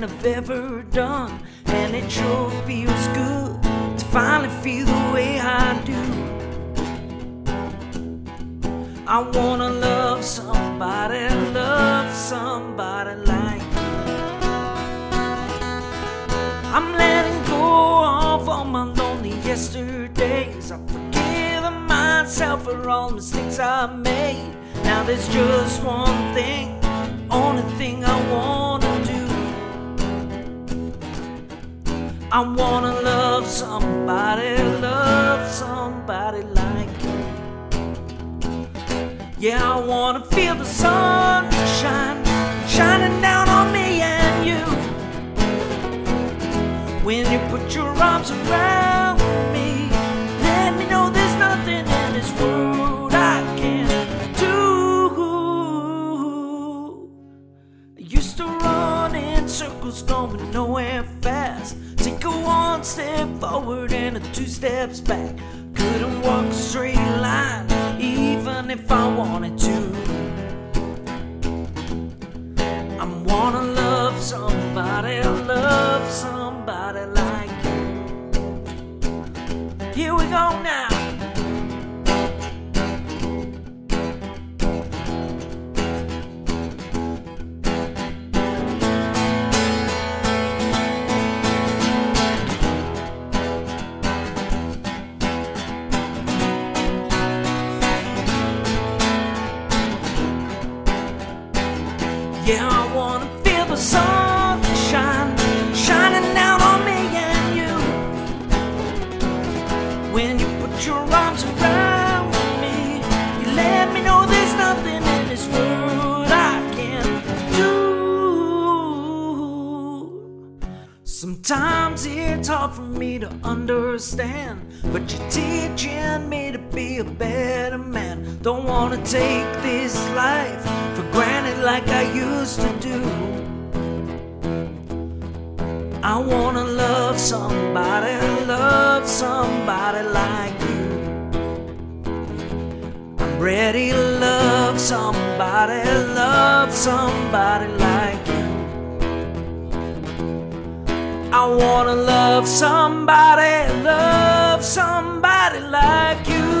than I've ever done, and it sure feels good to finally feel the way I do. I wanna love somebody, love somebody like you. I'm letting go of all my lonely yesterdays. I'm forgiving myself for all the mistakes I made. Now there's just one thing, only thing I wanna I wanna love somebody, love somebody like you. Yeah, I wanna feel the sun shine, shining down on me and you. When you put your arms around forward and a two steps back. Couldn't walk a straight line, even if I wanted to. I wanna love somebody, love somebody like you. Here we go now. Sometimes it's hard for me to understand, but you're teaching me to be a better man. Don't wanna take this life for granted like I used to do. I wanna love somebody, love somebody like you. I'm ready to love somebody, love somebody like you. I wanna love somebody, love somebody like you.